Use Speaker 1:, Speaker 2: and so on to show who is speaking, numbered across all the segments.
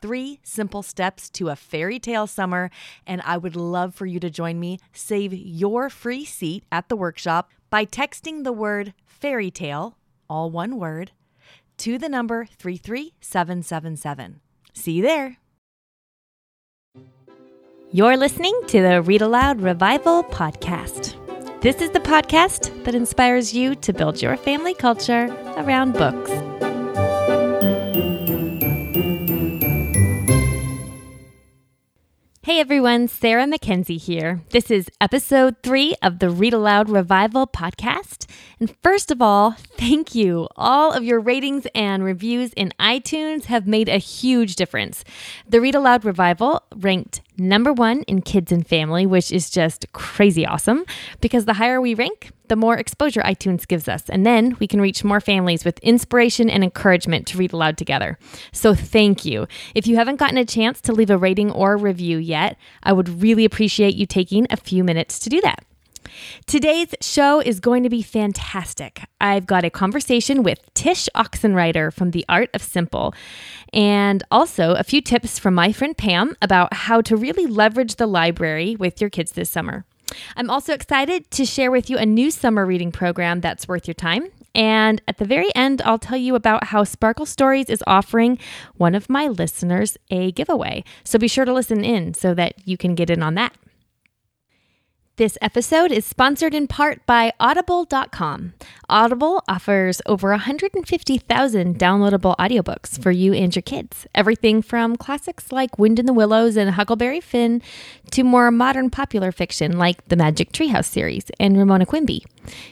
Speaker 1: three simple steps to a fairy tale summer, and I would love for you to join me. Save your free seat at the workshop by texting the word fairy tale, all one word, to the number 33777. See you there. You're listening to the Read Aloud Revival Podcast. This is the podcast that inspires you to build your family culture around books. Hey everyone, Sarah Mackenzie here. This is episode three of the Read Aloud Revival podcast. And first of all, thank you. All of your ratings and reviews in iTunes have made a huge difference. The Read Aloud Revival ranked number one in kids and family, which is just crazy awesome because the higher we rank, the more exposure iTunes gives us. And then we can reach more families with inspiration and encouragement to read aloud together. So thank you. If you haven't gotten a chance to leave a rating or review yet, I would really appreciate you taking a few minutes to do that. Today's show is going to be fantastic. I've got a conversation with Tsh Oxenreider from The Art of Simple, and also a few tips from my friend Pam about how to really leverage the library with your kids this summer. I'm also excited to share with you a new summer reading program that's worth your time. And at the very end, I'll tell you about how Sparkle Stories is offering one of my listeners a giveaway. So be sure to listen in so that you can get in on that. This episode is sponsored in part by Audible.com. Audible offers over 150,000 downloadable audiobooks for you and your kids. Everything from classics like Wind in the Willows and Huckleberry Finn to more modern popular fiction like the Magic Treehouse series and Ramona Quimby.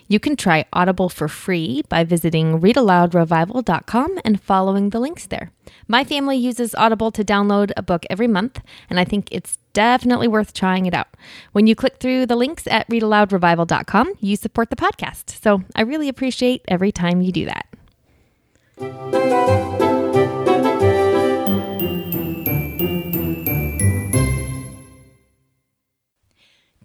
Speaker 1: You can try Audible for free by visiting readaloudrevival.com and following the links there. My family uses Audible to download a book every month, and I think it's definitely worth trying it out. When you click through the links at readaloudrevival.com, you support the podcast. So I really appreciate every time you do that.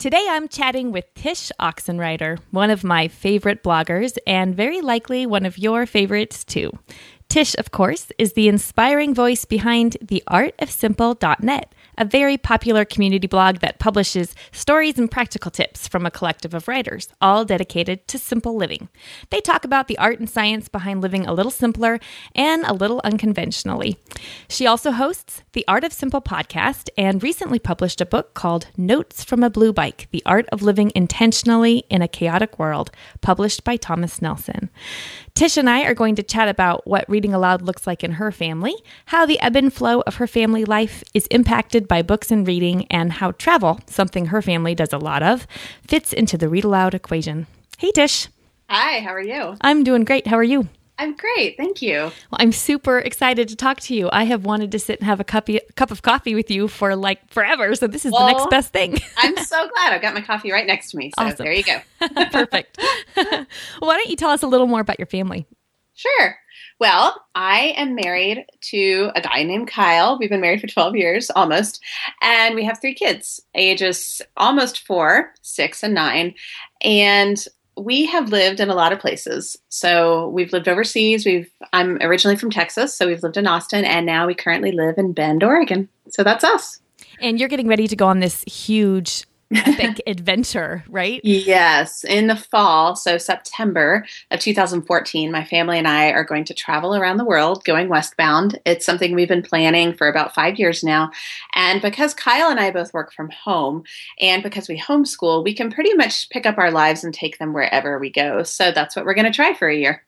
Speaker 1: Today I'm chatting with Tsh Oxenreider, one of my favorite bloggers and very likely one of your favorites too. Tsh, of course, is the inspiring voice behind theartofsimple.net, a very popular community blog that publishes stories and practical tips from a collective of writers, all dedicated to simple living. They talk about the art and science behind living a little simpler and a little unconventionally. She also hosts the Art of Simple podcast and recently published a book called Notes from a Blue Bike The Art of Living Intentionally in a Chaotic World, published by Thomas Nelson. Tsh and I are going to chat about what reading aloud looks like in her family, how the ebb and flow of her family life is impacted by books and reading, and how travel, something her family does a lot of, fits into the read aloud equation. Hey, Tsh.
Speaker 2: Hi, how are you?
Speaker 1: I'm doing great. How are you?
Speaker 2: I'm great. Thank you. Well,
Speaker 1: I'm super excited to talk to you. I have wanted to sit and have a cup, cup of coffee with you for like forever. So this is well, the next best thing.
Speaker 2: I'm so glad. I've got my coffee right next to me. So awesome. there you go.
Speaker 1: Perfect. well, why don't you tell us a little more about your family?
Speaker 2: Sure. Well, I am married to a guy named Kyle. We've been married for 12 years almost. And we have three kids, ages almost four, six, and nine. And we have lived in a lot of places. So we've lived overseas. We've I'm originally from Texas, so we've lived in Austin, and now we currently live in Bend, Oregon. So that's us.
Speaker 1: And you're getting ready to go on this huge epic adventure, right?
Speaker 2: Yes. In the fall, so September of 2014, my family and I are going to travel around the world going westbound. It's something we've been planning for about five years now. And because Kyle and I both work from home and because we homeschool, we can pretty much pick up our lives and take them wherever we go. So that's what we're going to try for a year.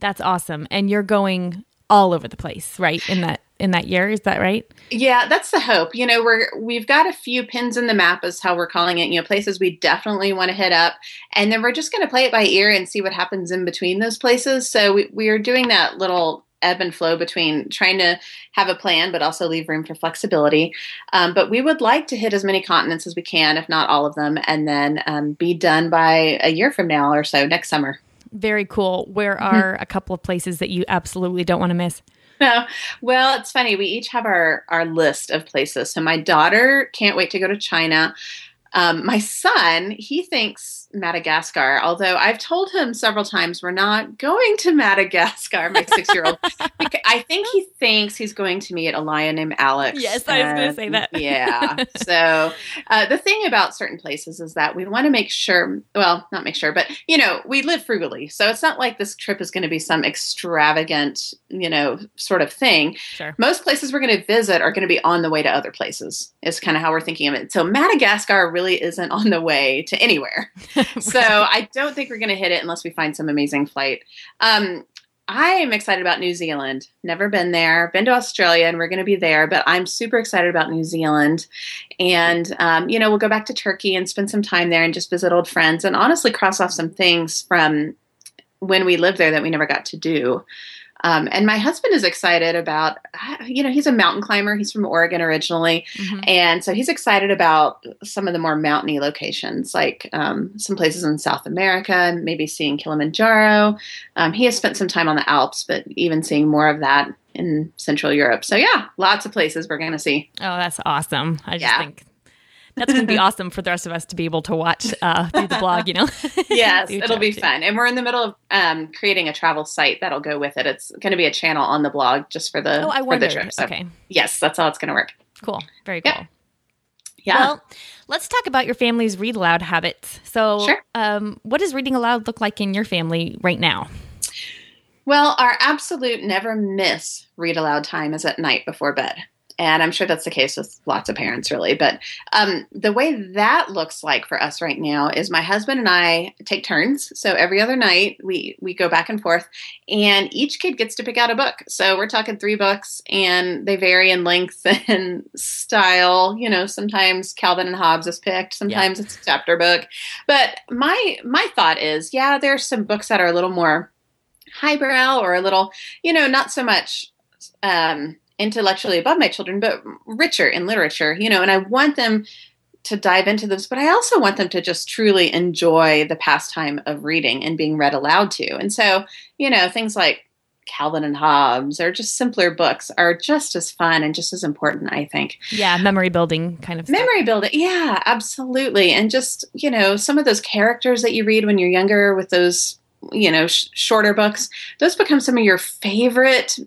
Speaker 1: That's awesome. And you're going all over the place, right? In that in that year. Is that right?
Speaker 2: Yeah, that's the hope. You know, we're we've got a few pins in the map is how we're calling it, you know, places we definitely want to hit up. And then we're just gonna play it by ear and see what happens in between those places. So we, we are doing that little ebb and flow between trying to have a plan but also leave room for flexibility. Um, but we would like to hit as many continents as we can, if not all of them, and then um, be done by a year from now or so next summer.
Speaker 1: Very cool. Where mm-hmm. are a couple of places that you absolutely don't want to miss?
Speaker 2: No. Well, it's funny. We each have our our list of places. So my daughter can't wait to go to China. Um, my son, he thinks Madagascar, although I've told him several times we're not going to Madagascar, my six year old. I think he thinks he's going to meet a lion named Alex.
Speaker 1: Yes, I was going to say that.
Speaker 2: yeah. So uh, the thing about certain places is that we want to make sure, well, not make sure, but, you know, we live frugally. So it's not like this trip is going to be some extravagant, you know, sort of thing.
Speaker 1: Sure.
Speaker 2: Most places we're going to visit are going to be on the way to other places, is kind of how we're thinking of it. So Madagascar really isn't on the way to anywhere. so I don't think we're going to hit it unless we find some amazing flight. Um, I am excited about New Zealand. Never been there. Been to Australia, and we're going to be there. But I'm super excited about New Zealand, and um, you know we'll go back to Turkey and spend some time there and just visit old friends and honestly cross off some things from when we lived there that we never got to do. Um, and my husband is excited about, you know, he's a mountain climber. He's from Oregon originally. Mm-hmm. And so he's excited about some of the more mountainy locations, like um, some places in South America and maybe seeing Kilimanjaro. Um, he has spent some time on the Alps, but even seeing more of that in Central Europe. So, yeah, lots of places we're going to see.
Speaker 1: Oh, that's awesome. I just yeah. think that's going to be awesome for the rest of us to be able to watch uh, through the blog, you know?
Speaker 2: yes, it'll be fun. And we're in the middle of um, creating a travel site that'll go with it. It's going to be a channel on the blog just for the,
Speaker 1: oh, I
Speaker 2: for
Speaker 1: the
Speaker 2: trip. So,
Speaker 1: okay.
Speaker 2: Yes, that's how it's going to work.
Speaker 1: Cool. Very cool.
Speaker 2: Yeah. yeah.
Speaker 1: Well, let's talk about your family's read aloud habits. So,
Speaker 2: sure.
Speaker 1: um, what does reading aloud look like in your family right now?
Speaker 2: Well, our absolute never miss read aloud time is at night before bed and I'm sure that's the case with lots of parents, really. But um, the way that looks like for us right now is my husband and I take turns. So every other night we we go back and forth, and each kid gets to pick out a book. So we're talking three books, and they vary in length and style. You know, sometimes Calvin and Hobbes is picked, sometimes yeah. it's a chapter book. But my my thought is, yeah, there's some books that are a little more highbrow or a little, you know, not so much. Um, intellectually above my children, but richer in literature, you know, and I want them to dive into this, but I also want them to just truly enjoy the pastime of reading and being read aloud to. And so, you know, things like Calvin and Hobbes or just simpler books are just as fun and just as important, I think.
Speaker 1: Yeah, memory building kind of
Speaker 2: Memory building. Yeah, absolutely. And just, you know, some of those characters that you read when you're younger with those you know sh- shorter books those become some of your favorite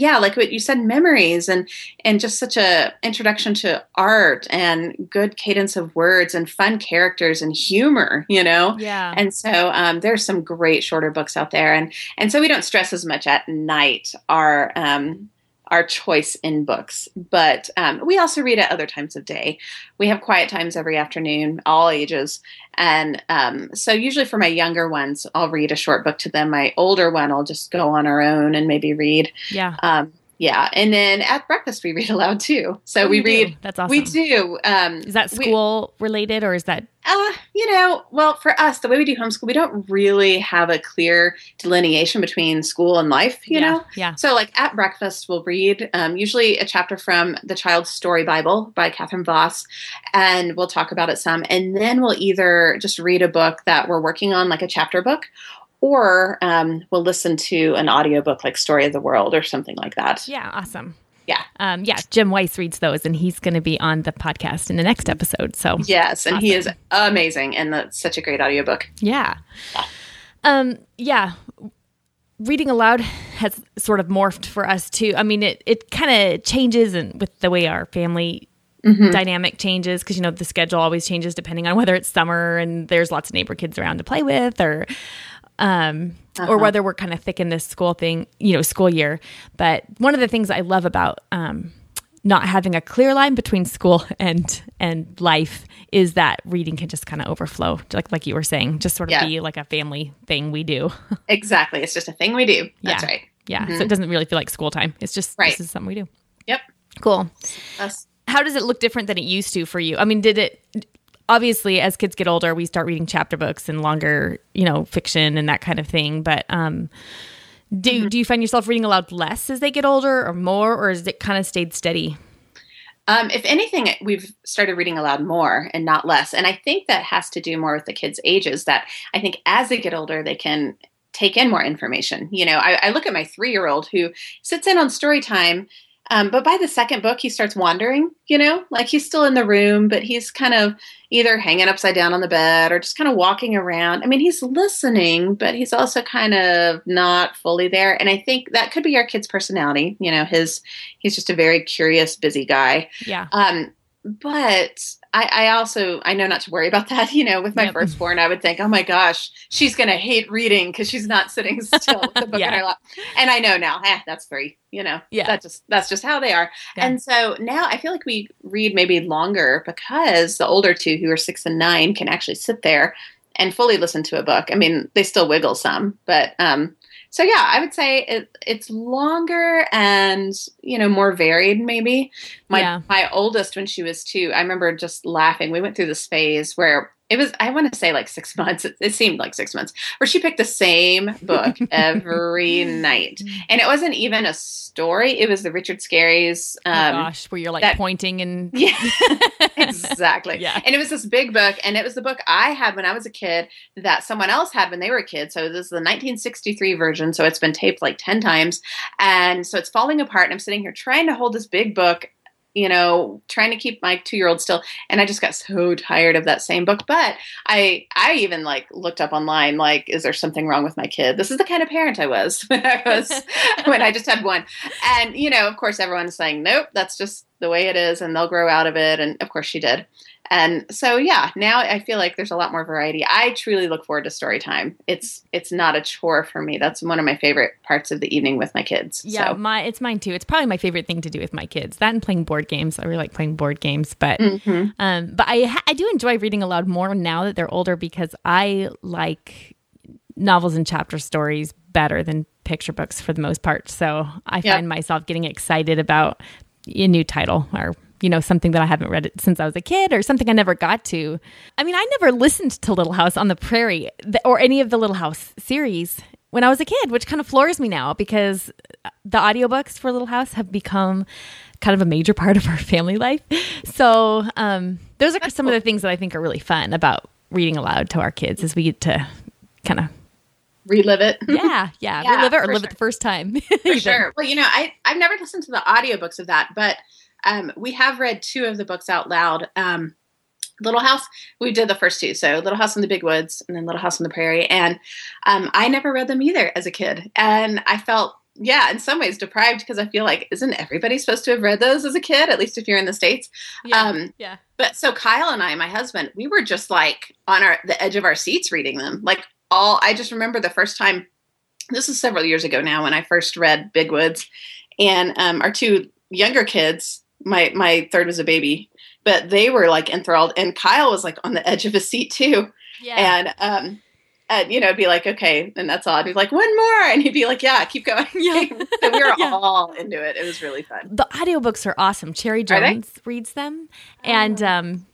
Speaker 2: yeah like what you said memories and and just such a introduction to art and good cadence of words and fun characters and humor you know?
Speaker 1: Yeah.
Speaker 2: And so um, there's some great shorter books out there. And and so we don't stress as much at night. Our um, our choice in books. But um, we also read at other times of day. We have quiet times every afternoon, all ages. And um, so, usually for my younger ones, I'll read a short book to them. My older one, I'll just go on our own and maybe read.
Speaker 1: Yeah.
Speaker 2: Um, yeah, and then at breakfast we read aloud too. So oh, we read.
Speaker 1: Do. That's awesome.
Speaker 2: We do. Um,
Speaker 1: is that school we, related or is that?
Speaker 2: Uh, you know, well, for us, the way we do homeschool, we don't really have a clear delineation between school and life. You
Speaker 1: yeah,
Speaker 2: know.
Speaker 1: Yeah.
Speaker 2: So, like at breakfast, we'll read um, usually a chapter from the Child's Story Bible by Catherine Vos, and we'll talk about it some, and then we'll either just read a book that we're working on, like a chapter book, or um, we'll listen to an audiobook like Story of the World or something like that.
Speaker 1: Yeah, awesome.
Speaker 2: Yeah.
Speaker 1: Um, yeah, Jim Weiss reads those and he's going to be on the podcast in the next episode. So,
Speaker 2: yes, and awesome. he is amazing and that's such a great audiobook.
Speaker 1: Yeah. Yeah. Um, yeah. Reading aloud has sort of morphed for us too. I mean, it, it kind of changes and with the way our family Mm-hmm. dynamic changes because you know the schedule always changes depending on whether it's summer and there's lots of neighbor kids around to play with or um, uh-huh. or whether we're kind of thick in this school thing, you know, school year. But one of the things I love about um, not having a clear line between school and and life is that reading can just kind of overflow, like like you were saying, just sort of yeah. be like a family thing we do.
Speaker 2: exactly, it's just a thing we do. That's
Speaker 1: yeah.
Speaker 2: right.
Speaker 1: Yeah, mm-hmm. so it doesn't really feel like school time. It's just
Speaker 2: right.
Speaker 1: this is something we do.
Speaker 2: Yep.
Speaker 1: Cool. How does it look different than it used to for you? I mean, did it obviously as kids get older we start reading chapter books and longer you know fiction and that kind of thing but um Do mm-hmm. do you find yourself reading aloud less as they get older, or more, or has it kind of stayed steady?
Speaker 2: Um, if anything, we've started reading aloud more and not less, and I think that has to do more with the kids' ages. That I think as they get older, they can take in more information. You know, I, I look at my three year old who sits in on story time um, but by the second book, he starts wandering, you know, like he's still in the room, but he's kind of either hanging upside down on the bed or just kind of walking around. I mean, he's listening, but he's also kind of not fully there. And I think that could be our kid's personality. You know, his, he's just a very curious, busy guy.
Speaker 1: Yeah.
Speaker 2: Um, but I, I, also I know not to worry about that. You know, with my yep. firstborn, I would think, oh my gosh, she's going to hate reading because she's not sitting still with the book yeah. in her lap. And I know now, eh, that's three. You know,
Speaker 1: yeah,
Speaker 2: that just that's just how they are. Yeah. And so now I feel like we read maybe longer because the older two, who are six and nine, can actually sit there and fully listen to a book. I mean, they still wiggle some, but um, so yeah, I would say it, it's longer and you know more varied. Maybe my yeah. my oldest when she was two, I remember just laughing. We went through this phase where it was i want to say like six months. It, it, seemed like six months. Where she picked the same book every night. And it wasn't even a story. It was the richard scarry's
Speaker 1: oh um, oh gosh. Where you're like that, pointing and
Speaker 2: yeah. Exactly.
Speaker 1: Yeah.
Speaker 2: And it was this big book and it was the book i had when i was a kid that someone else had when they were a kid so this is the 1963 version. So it's been taped like 10 times. And so it's falling apart and i'm sitting here trying to hold this big book you know, trying to keep my two year old still. And I just got so tired of that same book. But I I even like looked up online, like, is there something wrong with my kid? This is the kind of parent I was when I was when I just had one. And, you know, of course everyone's saying, Nope, that's just the way it is and they'll grow out of it. And of course she did. And so yeah, now I feel like there's a lot more variety. I truly look forward to story time. It's it's not a chore for me. That's one of my favorite parts of the evening with my kids.
Speaker 1: Yeah,
Speaker 2: so.
Speaker 1: my it's mine too. It's probably my favorite thing to do with my kids. That and playing board games. I really like playing board games, but mm-hmm. um but I I do enjoy reading aloud more now that they're older because I like novels and chapter stories better than picture books for the most part. So I find myself getting excited about a new title or you know, something that I haven't read it since I was a kid or something I never got to. I mean, I never listened to Little House on the Prairie or any of the Little House series when I was a kid, which kind of floors me now because the audiobooks for Little House have become kind of a major part of our family life. So, um, those are That's some cool. of the things that I think are really fun about reading aloud to our kids as we get to kind of
Speaker 2: relive it.
Speaker 1: Yeah, yeah, yeah relive it or live sure. it the first time.
Speaker 2: for sure. Well, you know, I I've never listened to the audiobooks of that, but um, we have read two of the books out loud. Um, Little House, we did the first two. So Little House in the Big Woods and then Little House on the Prairie. And um, I never read them either as a kid. And I felt, yeah, in some ways deprived because I feel like, isn't everybody supposed to have read those as a kid, at least if you're in the States?
Speaker 1: Yeah. Um, yeah.
Speaker 2: But so Kyle and I, my husband, we were just like on our the edge of our seats reading them. Like all, I just remember the first time, this is several years ago now when I first read Big Woods. And um, our two younger kids my my third was a baby, but they were like enthralled, and Kyle was like on the edge of his seat too.
Speaker 1: Yeah.
Speaker 2: And um, and you know, be like, okay, and that's all. He's like, one more, and he'd be like, yeah, keep going. Yeah. so we were yeah. all into it. It was really fun.
Speaker 1: The audiobooks are awesome. Cherry Jones reads them, and oh. um,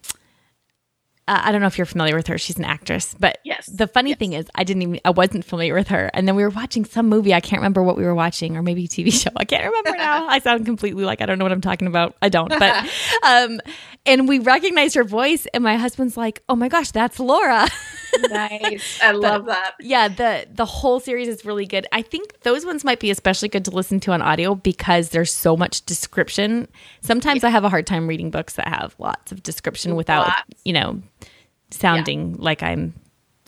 Speaker 1: uh, I don't know if you're familiar with her. She's an actress, but
Speaker 2: yes.
Speaker 1: The funny
Speaker 2: yes.
Speaker 1: thing is, I didn't even I wasn't familiar with her, and then we were watching some movie. I can't remember what we were watching, or maybe a TV show. I can't remember now. I sound completely like I don't know what I'm talking about. I don't, but um, and we recognized her voice, and my husband's like, "Oh my gosh, that's Laura."
Speaker 2: nice, I love that.
Speaker 1: Yeah the the whole series is really good. I think those ones might be especially good to listen to on audio because there's so much description. Sometimes yeah. I have a hard time reading books that have lots of description without, lots. you know sounding yeah. like I'm,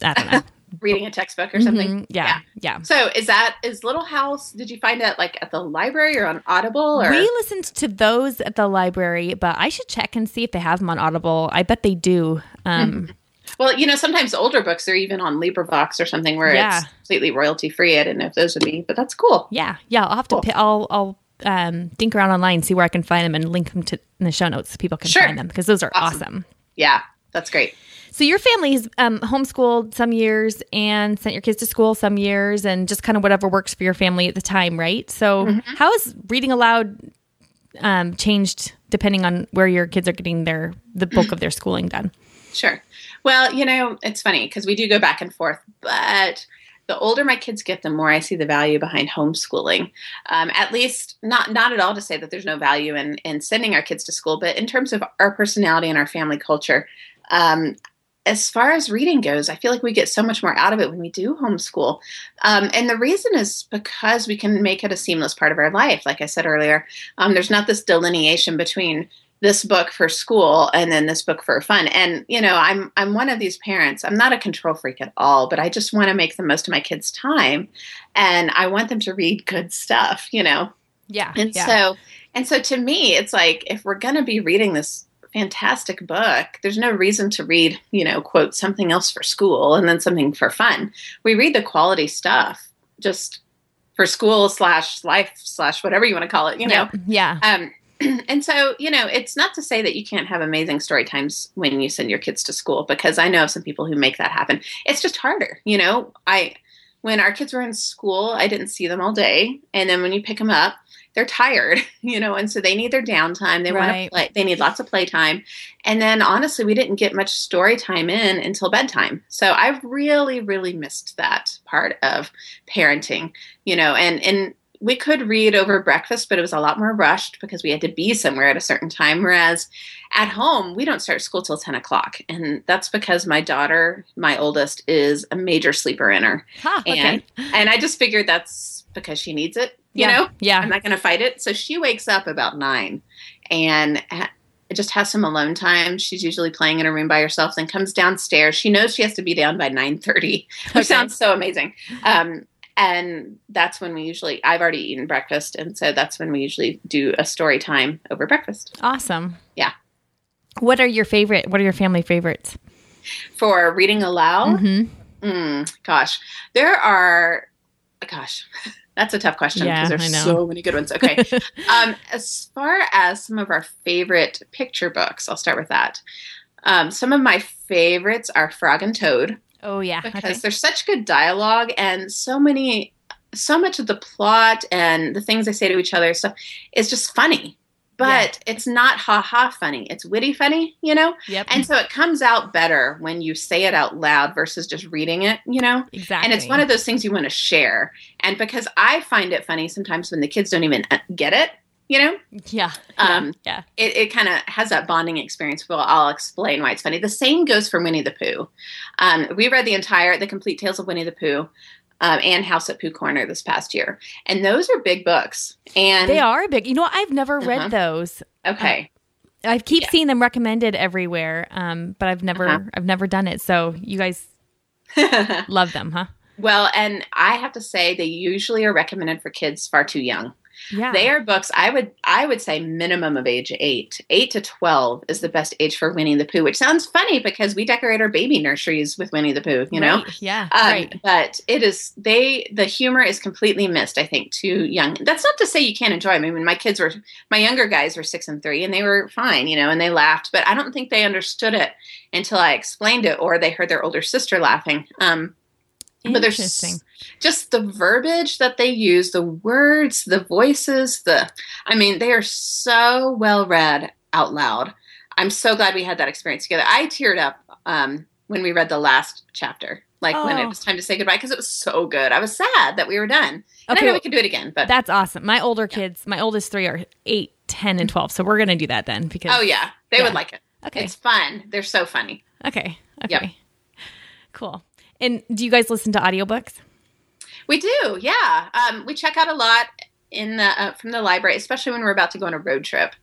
Speaker 1: I don't know.
Speaker 2: reading a textbook or something.
Speaker 1: Mm-hmm. Yeah, yeah,
Speaker 2: yeah. So is that is Little House? Did you find it like at the library or on Audible? Or?
Speaker 1: We listened to those at the library, but I should check and see if they have them on Audible. I bet they do. Um, mm-hmm.
Speaker 2: Well, you know, sometimes older books are even on LibriVox or something where yeah. it's completely royalty free. I didn't know if those would be, but that's cool.
Speaker 1: Yeah, yeah. I'll have cool. to. I'll I'll um, dink around online, see where I can find them, and link them to in the show notes so people can sure. find them because those are awesome. awesome.
Speaker 2: Yeah, that's great.
Speaker 1: So your family has um, homeschooled some years and sent your kids to school some years, and just kind of whatever works for your family at the time, right? So mm-hmm. how has reading aloud um, changed depending on where your kids are getting their the bulk of their schooling done?
Speaker 2: Sure. Well, you know, it's funny because we do go back and forth, but the older my kids get, the more I see the value behind homeschooling. Um, at least, not not at all to say that there's no value in in sending our kids to school, but in terms of our personality and our family culture, um, as far as reading goes, I feel like we get so much more out of it when we do homeschool. Um, and the reason is because we can make it a seamless part of our life. Like I said earlier, um, there's not this delineation between this book for school and then this book for fun. And you know, I'm I'm one of these parents. I'm not a control freak at all, but I just want to make the most of my kids' time and I want them to read good stuff, you know.
Speaker 1: Yeah.
Speaker 2: And
Speaker 1: yeah.
Speaker 2: so and so to me, it's like if we're going to be reading this fantastic book, there's no reason to read, you know, quote something else for school and then something for fun. We read the quality stuff just for school slash life slash whatever you want to call it, you know.
Speaker 1: Yeah.
Speaker 2: Um, and so, you know, it's not to say that you can't have amazing story times when you send your kids to school because I know of some people who make that happen. It's just harder, you know. I when our kids were in school, I didn't see them all day, and then when you pick them up, they're tired, you know, and so they need their downtime. They want to play. They need lots of playtime, and then honestly, we didn't get much story time in until bedtime. So I've really, really missed that part of parenting, you know, and and we could read over breakfast, but it was a lot more rushed because we had to be somewhere at a certain time. Whereas at home, we don't start school till 10 o'clock. And that's because my daughter, my oldest, is a major sleeper in her.
Speaker 1: Ha, okay.
Speaker 2: And, and I just figured that's because she needs it, you
Speaker 1: yeah.
Speaker 2: know?
Speaker 1: Yeah.
Speaker 2: I'm not going to fight it. So she wakes up about nine and ha- just has some alone time. She's usually playing in her room by herself, then comes downstairs. She knows she has to be down by 9.30, which
Speaker 1: Okay.
Speaker 2: sounds so amazing. Um, and that's when we usually, I've already eaten breakfast. And so that's when we usually do a story time over breakfast.
Speaker 1: Awesome.
Speaker 2: Yeah.
Speaker 1: What are your favorite? What are your family favorites?
Speaker 2: For reading aloud,
Speaker 1: Mm-hmm.
Speaker 2: Mm, gosh, there are. Gosh, that's a tough question because
Speaker 1: I
Speaker 2: there's so many good ones. Okay, um, as far as some of our favorite picture books, I'll start with that. Um, some of my favorites are Frog and Toad
Speaker 1: Oh yeah.
Speaker 2: because
Speaker 1: Okay.
Speaker 2: there's such good dialogue and so many, so much of the plot and the things they say to each other stuff is just funny. But it's not ha ha funny. It's witty funny, you know?
Speaker 1: Yep.
Speaker 2: And so it comes out better when you say it out loud versus just reading it, you know?
Speaker 1: exactly.
Speaker 2: And it's one of those things you want to share. And because I find it funny sometimes when the kids don't even uh, get it, you know,
Speaker 1: yeah.
Speaker 2: um,
Speaker 1: yeah.
Speaker 2: it, it kind of has that bonding experience. Well, I'll explain why it's funny. The same goes for Winnie the Pooh. Um, we read the entire, the complete tales of Winnie the Pooh. Um, and House at Pooh Corner this past year, and those are big books. And
Speaker 1: They are big. You know. I've never
Speaker 2: Uh-huh.
Speaker 1: read those.
Speaker 2: okay,
Speaker 1: I keep
Speaker 2: Yeah.
Speaker 1: seeing them recommended everywhere, um, but I've never,
Speaker 2: Uh-huh.
Speaker 1: I've never done it. So you guys love them, huh?
Speaker 2: well, and I have to say they usually are recommended for kids far too young.
Speaker 1: Yeah.
Speaker 2: They are books I would I would say minimum of age eight. Eight to twelve is the best age for Winnie the Pooh, which sounds funny because we decorate our baby nurseries with Winnie the Pooh, you know?
Speaker 1: Right. Yeah.
Speaker 2: Um,
Speaker 1: right.
Speaker 2: But it is they the humor is completely missed. I think too young. That's not to say you can't enjoy. I mean, my kids were my younger guys were six and three, and they were fine, you know, and they laughed. But I don't think they understood it until I explained it, or they heard their older sister laughing. Um, but there's just the verbiage that they use, the words, the voices, the I mean, they are so well read out loud. I'm so glad we had that experience together. I teared up um, when we read the last chapter, like when it
Speaker 1: Oh.
Speaker 2: was time to say goodbye, because it was so good. I was sad that we were done. And I
Speaker 1: Okay,
Speaker 2: know we could do it again, but
Speaker 1: That's awesome. My older kids, my oldest three are eight, 10, and 12. So we're going to do that then because.
Speaker 2: oh yeah, they
Speaker 1: Yeah.
Speaker 2: would like it.
Speaker 1: Okay.
Speaker 2: It's fun. They're so funny.
Speaker 1: okay. Okay.
Speaker 2: Yep.
Speaker 1: Cool. And do you guys listen to audiobooks?
Speaker 2: We do, yeah. Um, we check out a lot in the uh, from the library, especially when we're about to go on a road trip.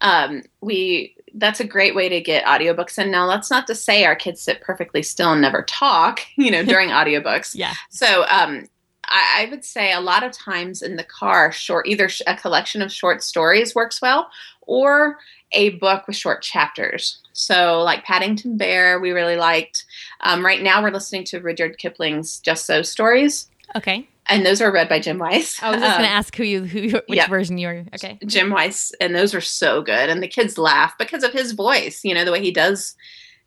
Speaker 2: Um, we that's a great way to get audiobooks in. Now, that's not to say our kids sit perfectly still and never talk, you know, during audiobooks.
Speaker 1: Yeah.
Speaker 2: So, um, I, I would say a lot of times in the car, short either sh- a collection of short stories works well, or a book with short chapters. So, like Paddington Bear, we really liked. Um, right now, we're listening to Rudyard Kipling's Just So stories
Speaker 1: Okay.
Speaker 2: and those are read by Jim Weiss.
Speaker 1: I was just
Speaker 2: Um,
Speaker 1: going to ask who you, who, which
Speaker 2: yeah.
Speaker 1: version you were. Okay.
Speaker 2: Jim Weiss, and those are so good, and the kids laugh because of his voice. You know the way he does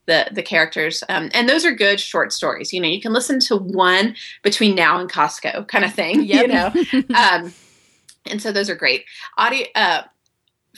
Speaker 2: the the characters, um, and those are good short stories. You know, you can listen to one between now and Costco, kind of thing. You know, um, and so those are great. Audio. Uh,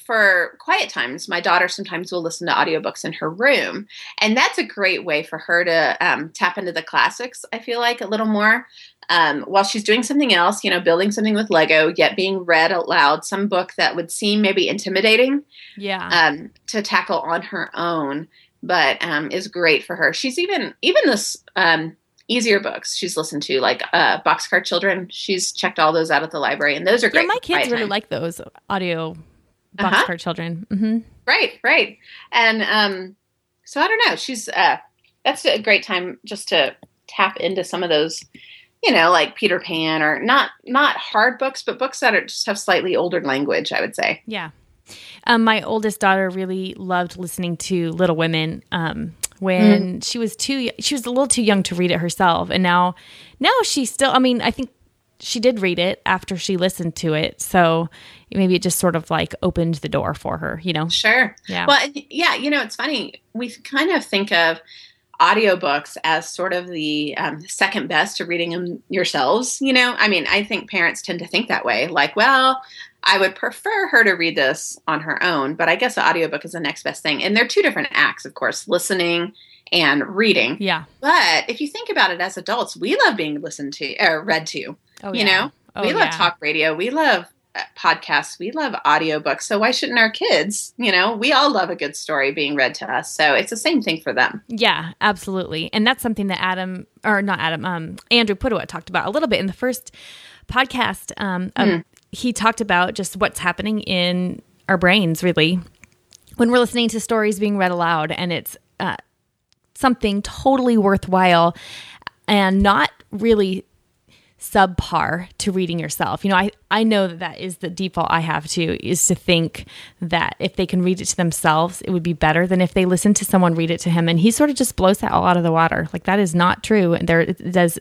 Speaker 2: for quiet times, my daughter sometimes will listen to audiobooks in her room. And that's a great way for her to um, tap into the classics, I feel like, a little more. Um, while she's doing something else, you know, building something with Lego, yet being read aloud some book that would seem maybe intimidating
Speaker 1: Yeah.
Speaker 2: um, to tackle on her own, but um, is great for her. She's even even this um, easier books she's listened to, like uh, Boxcar Children. She's checked all those out at the library, and those are
Speaker 1: yeah,
Speaker 2: great.
Speaker 1: my kids really
Speaker 2: time.
Speaker 1: like those audio
Speaker 2: Uh-huh.
Speaker 1: boxcar children. hmm
Speaker 2: Right, right. And um, so I don't know. She's uh, that's a great time just to tap into some of those, you know, like Peter Pan or not not hard books, but books that are just have slightly older language. I would say.
Speaker 1: Yeah. Um, my oldest daughter really loved listening to Little Women. Um, when she was too, she was a little too young to read it herself, and now, now she still. I mean, I think she did read it after she listened to it, so maybe it just sort of like opened the door for her. You know?
Speaker 2: Sure.
Speaker 1: Yeah.
Speaker 2: Well, yeah. You know, it's funny. We kind of think of audiobooks as sort of the um, second best to reading them yourselves. You know, I mean, I think parents tend to think that way. Like, well, I would prefer her to read this on her own, but I guess the audiobook is the next best thing. And they're two different acts, of course, listening and reading.
Speaker 1: Yeah.
Speaker 2: But if you think about it as adults, we love being listened to or read to.
Speaker 1: Oh,
Speaker 2: you
Speaker 1: yeah.
Speaker 2: know,
Speaker 1: Oh,
Speaker 2: we love
Speaker 1: yeah.
Speaker 2: talk radio. We love uh, podcasts. We love audiobooks. So why shouldn't our kids, you know, we all love a good story being read to us. So it's the same thing for them.
Speaker 1: Yeah, absolutely. And that's something that Adam, or not Adam, um, Andrew Pudewa talked about a little bit in the first podcast. Um, of- He talked about just what's happening in our brains, really, when we're listening to stories being read aloud. And it's uh, something totally worthwhile and not really subpar to reading yourself. You know, I, I know that that is the default I have to is to think that if they can read it to themselves, it would be better than if they listen to someone read it to him. And he sort of just blows that all out of the water. Like that is not true. And there does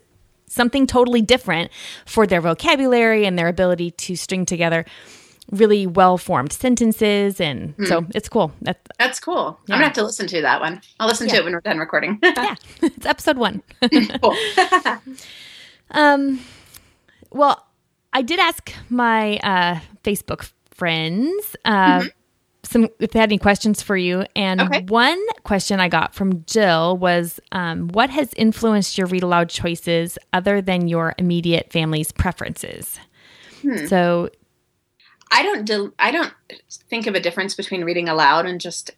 Speaker 1: something totally different for their vocabulary and their ability to string together really well formed sentences. And so it's cool. That,
Speaker 2: That's cool.
Speaker 1: Yeah.
Speaker 2: I'm going to have to listen to that one. I'll listen to it when we're done recording.
Speaker 1: yeah, it's episode one.
Speaker 2: cool.
Speaker 1: Um, well, I did ask my uh, Facebook friends uh, some if they had any questions for you, and
Speaker 2: Okay.
Speaker 1: one question I got from Jill was, um, "What has influenced your read aloud choices other than your immediate family's preferences?" So,
Speaker 2: I don't I don't think of a difference between reading aloud and just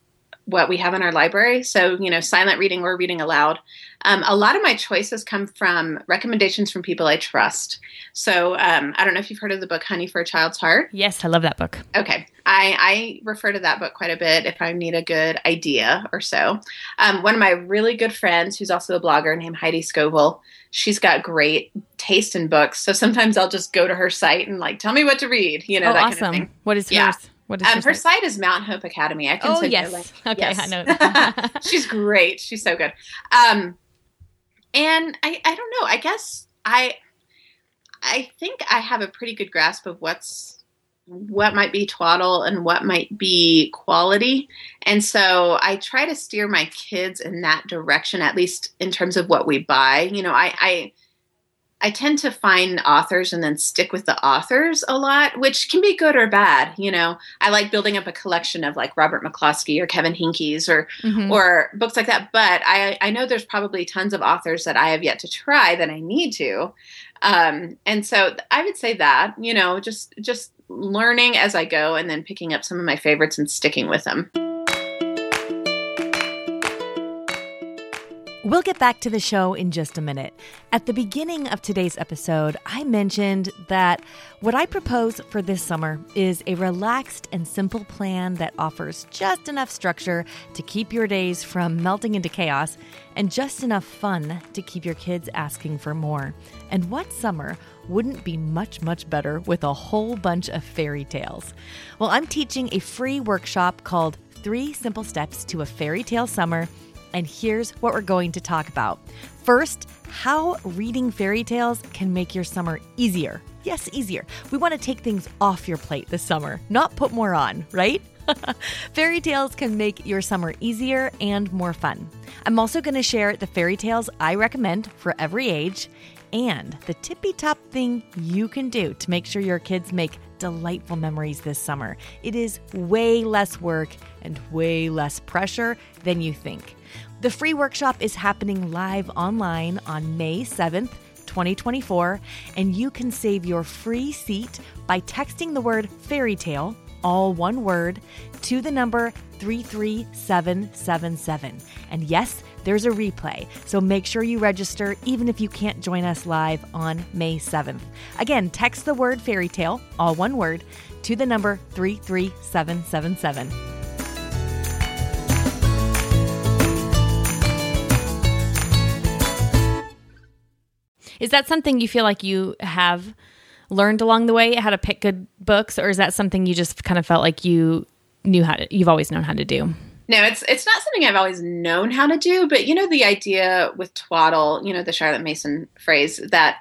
Speaker 2: what we have in our library. So, you know, silent reading or reading aloud. Um, a lot of my choices come from recommendations from people I trust. So, um, I don't know if you've heard of the book Honey for a Child's Heart.
Speaker 1: yes, I love that book.
Speaker 2: Okay. I, I refer to that book quite a bit if I need a good idea or so. Um, one of my really good friends, who's also a blogger named Heidi Scovel, she's got great taste in books. So sometimes I'll just go to her site and like, tell me what to read, you know,
Speaker 1: oh,
Speaker 2: that
Speaker 1: awesome!
Speaker 2: kind of thing.
Speaker 1: What is
Speaker 2: Yeah.
Speaker 1: What is
Speaker 2: Um,
Speaker 1: her
Speaker 2: her
Speaker 1: site?
Speaker 2: is Mount Hope Academy. I can
Speaker 1: Oh yes,
Speaker 2: link.
Speaker 1: okay,
Speaker 2: Yes.
Speaker 1: I know.
Speaker 2: she's great. She's so good. Um, and I, I don't know. I guess I, I think I have a pretty good grasp of what's what might be twaddle and what might be quality, and so I try to steer my kids in that direction, at least in terms of what we buy. You know, I. I I tend to find authors and then stick with the authors a lot, which can be good or bad. You know, I like building up a collection of like Robert McCloskey or Kevin Henkes or
Speaker 1: Mhm.
Speaker 2: or books like that. But I, I know there's probably tons of authors that I have yet to try that I need to. Um, and so I would say that, you know, just just learning as I go and then picking up some of my favorites and sticking with them.
Speaker 3: We'll get back to the show in just a minute. At the beginning of today's episode, I mentioned that what I propose for this summer is a relaxed and simple plan that offers just enough structure to keep your days from melting into chaos and just enough fun to keep your kids asking for more. And what summer wouldn't be much, much better with a whole bunch of fairy tales? Well, I'm teaching a free workshop called Three Simple Steps to a Fairy Tale Summer. And here's what we're going to talk about. First, how reading fairy tales can make your summer easier. Yes, easier. We want to take things off your plate this summer, not put more on, right? fairy tales can make your summer easier and more fun. I'm also going to share the fairy tales I recommend for every age and the tippy top thing you can do to make sure your kids make delightful memories this summer. It is way less work and way less pressure than you think. The free workshop is happening live online on May 7th. 2024, and you can save your free seat by texting the word fairy tale, all one word, to the number 33777. And yes, there's a replay, so make sure you register even if you can't join us live on May 7th. Again, text the word fairy tale, all one word, to the number 33777.
Speaker 1: Is that something you feel like you have learned along the way how to pick good books, or is that something you just kind of felt like you knew how to? You've always known how to do.
Speaker 2: No, it's it's not something I've always known how to do, but you know the idea with twaddle, you know the Charlotte Mason phrase that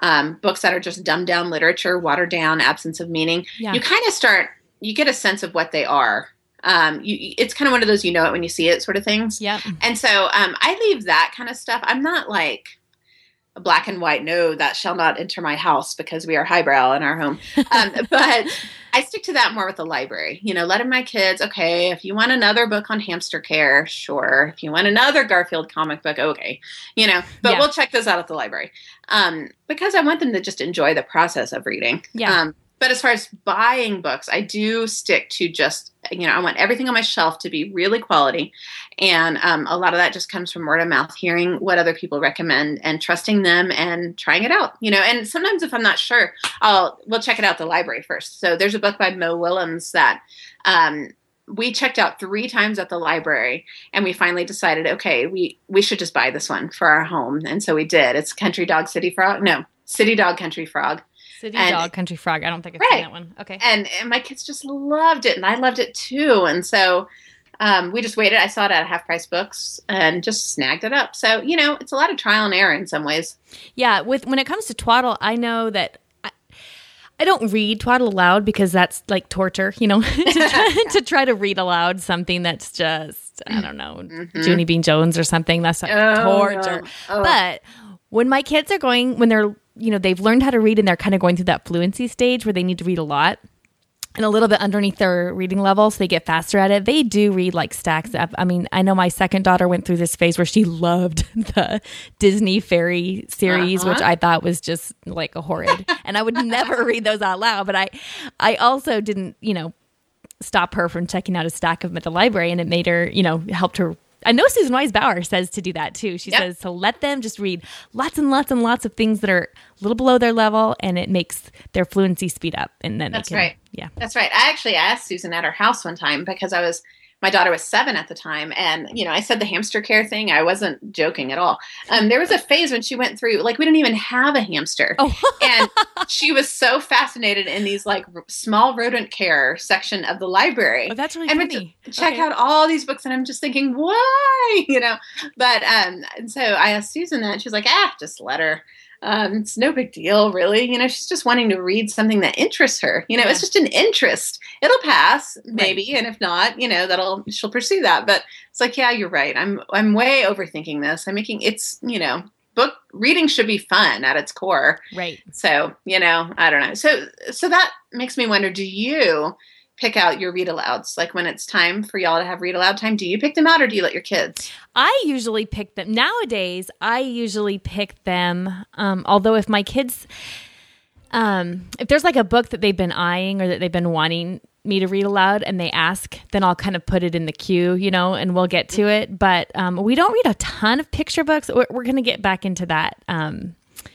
Speaker 2: um, books that are just dumbed down literature, watered down, absence of meaning. Yeah. You kind of start, you get a sense of what they are. Um, you, it's kind of one of those you know it when you see it sort of things.
Speaker 1: Yeah.
Speaker 2: And so um, I leave that kind of stuff. I'm not like black and white no that shall not enter my house because we are highbrow in our home. Um, but i stick to that more with the library you know letting my kids okay if you want another book on hamster care sure. If you want another garfield comic book okay you know but yeah. we'll check those out at the library. Um, because i want them to just enjoy the process of reading.
Speaker 1: Yeah.
Speaker 2: Um, but as far as buying books, I do stick to just, you know, I want everything on my shelf to be really quality. And um, a lot of that just comes from word of mouth, hearing what other people recommend and trusting them and trying it out, you know. And sometimes if I'm not sure, I'll, we'll check it out the library first. So there's a book by Mo Willems that, um, we checked out three times at the library and we finally decided okay we we should just buy this one for our home and so we did it's country dog city frog no city dog country frog
Speaker 1: City and, Dog Country Frog. I don't think I've right. seen that one. Okay.
Speaker 2: And, and my kids just loved it, and I loved it too. And so um, we just waited. I saw it at half price books and just snagged it up. So you know, it's a lot of trial and error in some ways.
Speaker 1: Yeah. With when it comes to twaddle, I know that. I, don't read twaddle aloud because that's like torture, you know, to, try, to, try, to read aloud something that's just, I don't know, mm-hmm. Junie B. Jones or something. That's like oh, torture. No. Oh. But when my kids are going, when they're you know, they've learned how to read and they're kind of going through that fluency stage where they need to read a lot and a little bit underneath their reading level so they get faster at it. They do read like stacks up. I mean, I know my second daughter went through this phase where she loved the Disney fairy series, uh-huh. which I thought was just like a horrid. and I would never read those out loud, but I I also didn't, you know, stop her from checking out a stack of them at the library and it made her, you know, helped her I know Susan Wise Bauer says to do that too. She yep. says to let them just read lots and lots and lots of things that are a little below their level, and it makes their fluency speed up. And then
Speaker 2: that's
Speaker 1: can,
Speaker 2: right.
Speaker 1: Yeah,
Speaker 2: that's right. I actually asked Susan at her house one time because I was my daughter was seven at the time and you know i said the hamster care thing i wasn't joking at all um, there was a phase when she went through like we didn't even have a hamster oh. and she was so fascinated in these like r- small rodent care section of the library
Speaker 1: oh, that's really and funny.
Speaker 2: check okay. out all these books and i'm just thinking why you know but um and so i asked susan that and she was like ah just let her um, it's no big deal, really. You know, she's just wanting to read something that interests her. You know, yeah. it's just an interest. It'll pass, maybe, right. and if not, you know, that'll she'll pursue that. But it's like, yeah, you're right. I'm I'm way overthinking this. I'm making it's you know book reading should be fun at its core.
Speaker 1: Right.
Speaker 2: So, you know, I don't know. So so that makes me wonder, do you pick out your read alouds? Like when it's time for y'all to have read aloud time, do you pick them out or do you let your kids?
Speaker 1: I usually pick them. Nowadays, I usually pick them. Um, although if my kids, um, if there's like a book that they've been eyeing or that they've been wanting me to read aloud and they ask, then I'll kind of put it in the queue, you know, and we'll get to it. But um, we don't read a ton of picture books. We're, we're going to get back into that um,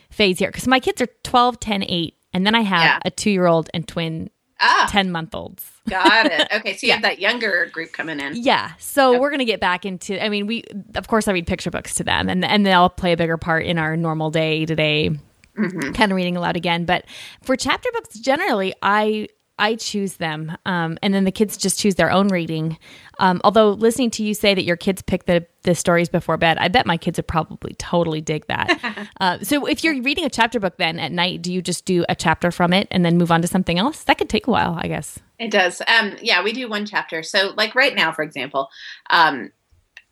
Speaker 1: phase here because my kids are 12, 10, 8. And then I have yeah. a two year old and twin ah. 10 month olds.
Speaker 2: Got it. Okay. So you yeah. have that younger group coming in.
Speaker 1: Yeah. So we're going to get back into, I mean, we, of course, I read picture books to them and, and they'll play a bigger part in our normal day to day kind of reading aloud again. But for chapter books, generally, I, I choose them, um, and then the kids just choose their own reading. Um, although listening to you say that your kids pick the the stories before bed, I bet my kids would probably totally dig that. uh, so if you're reading a chapter book, then at night, do you just do a chapter from it and then move on to something else? That could take a while, I guess.
Speaker 2: It does. Um, yeah, we do one chapter. So like right now, for example, um,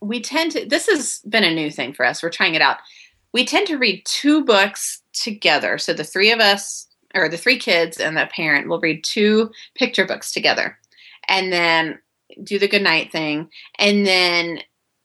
Speaker 2: we tend to. This has been a new thing for us. We're trying it out. We tend to read two books together. So the three of us or the three kids and the parent will read two picture books together and then do the good night thing. And then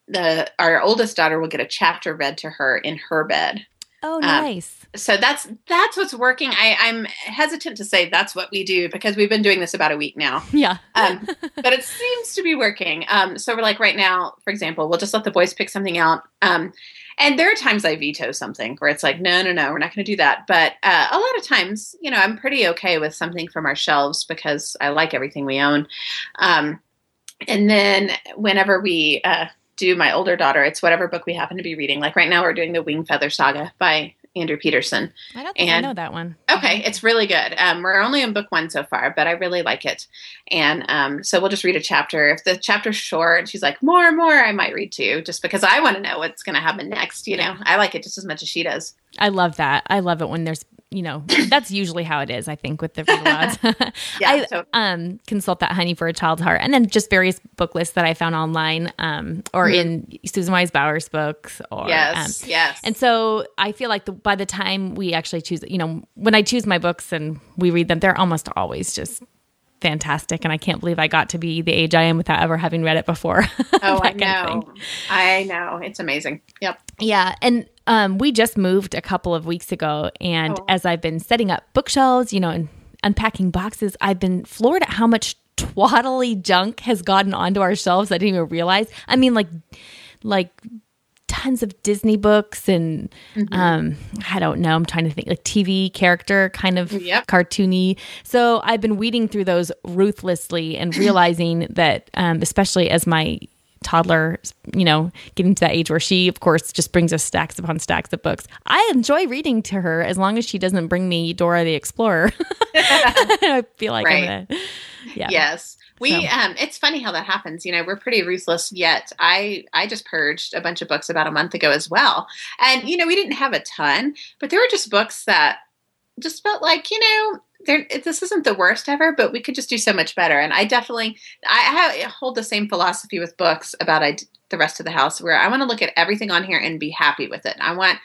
Speaker 2: the our oldest daughter will get a chapter read to her in her bed
Speaker 1: Oh, nice.
Speaker 2: um, so that's that's what's working I, i'm hesitant to say that's what we do because we've been doing this about a week now
Speaker 1: yeah.
Speaker 2: um, but it seems to be working. Um, so we're like right now, for example, we'll just let the boys pick something out. Um, and there are times I veto something where it's like, no, no, no, we're not going to do that. But uh, a lot of times, you know, I'm pretty okay with something from our shelves because I like everything we own. Um, and then whenever we uh, do my older daughter, it's whatever book we happen to be reading. Like right now, we're doing the Wing Feather Saga by Andrew Peterson.
Speaker 1: I don't think I know that one.
Speaker 2: Okay, it's really good. Um, we're only in book one so far, but I really like it. And um, so we'll just read a chapter. If the chapter's short, and she's like, more, more, I might read two, just because I want to know what's going to happen next. You know, I like it just as much as she does.
Speaker 1: I love that. I love it when there's, you know, that's usually how it is, I think, with the read alouds.
Speaker 2: Yeah,
Speaker 1: I um, consult that Honey for a Child's Heart and then just various book lists that I found online um, or in Susan Wise Bauer's books. Or,
Speaker 2: Mm-hmm. Yes,
Speaker 1: um,
Speaker 2: yes.
Speaker 1: And so I feel like the, by the time we actually choose, you know, when I choose my books and we read them, they're almost always just fantastic. And I can't believe I got to be the age I am without ever having read it before.
Speaker 2: oh, I
Speaker 1: That kind of
Speaker 2: know. I know. It's amazing. Yep.
Speaker 1: Yeah, and um, we just moved a couple of weeks ago, and
Speaker 2: Oh.
Speaker 1: as I've been setting up bookshelves, you know, and unpacking boxes, I've been floored at how much twaddly junk has gotten onto our shelves. I didn't even realize. I mean, like, like tons of Disney books and um, I don't know. I'm trying to think like TV character kind of
Speaker 2: Yep.
Speaker 1: cartoony. So I've been weeding through those ruthlessly and realizing that, um, especially as my toddler, you know, getting to that age where she, of course, just brings us stacks upon stacks of books. I enjoy reading to her as long as she doesn't bring me Dora the Explorer. I feel like I'm
Speaker 2: Right.
Speaker 1: gonna, yeah.
Speaker 2: Yes. We
Speaker 1: So-
Speaker 2: um it's funny how that happens. You know, we're pretty ruthless yet. I I just purged a bunch of books about a month ago as well. And you know, we didn't have a ton, but there were just books that just felt like, you know, this isn't the worst ever, but we could just do so much better. And I definitely I I hold the same philosophy with books about I, the rest of the house where I want to look at everything on here and be happy with it. I want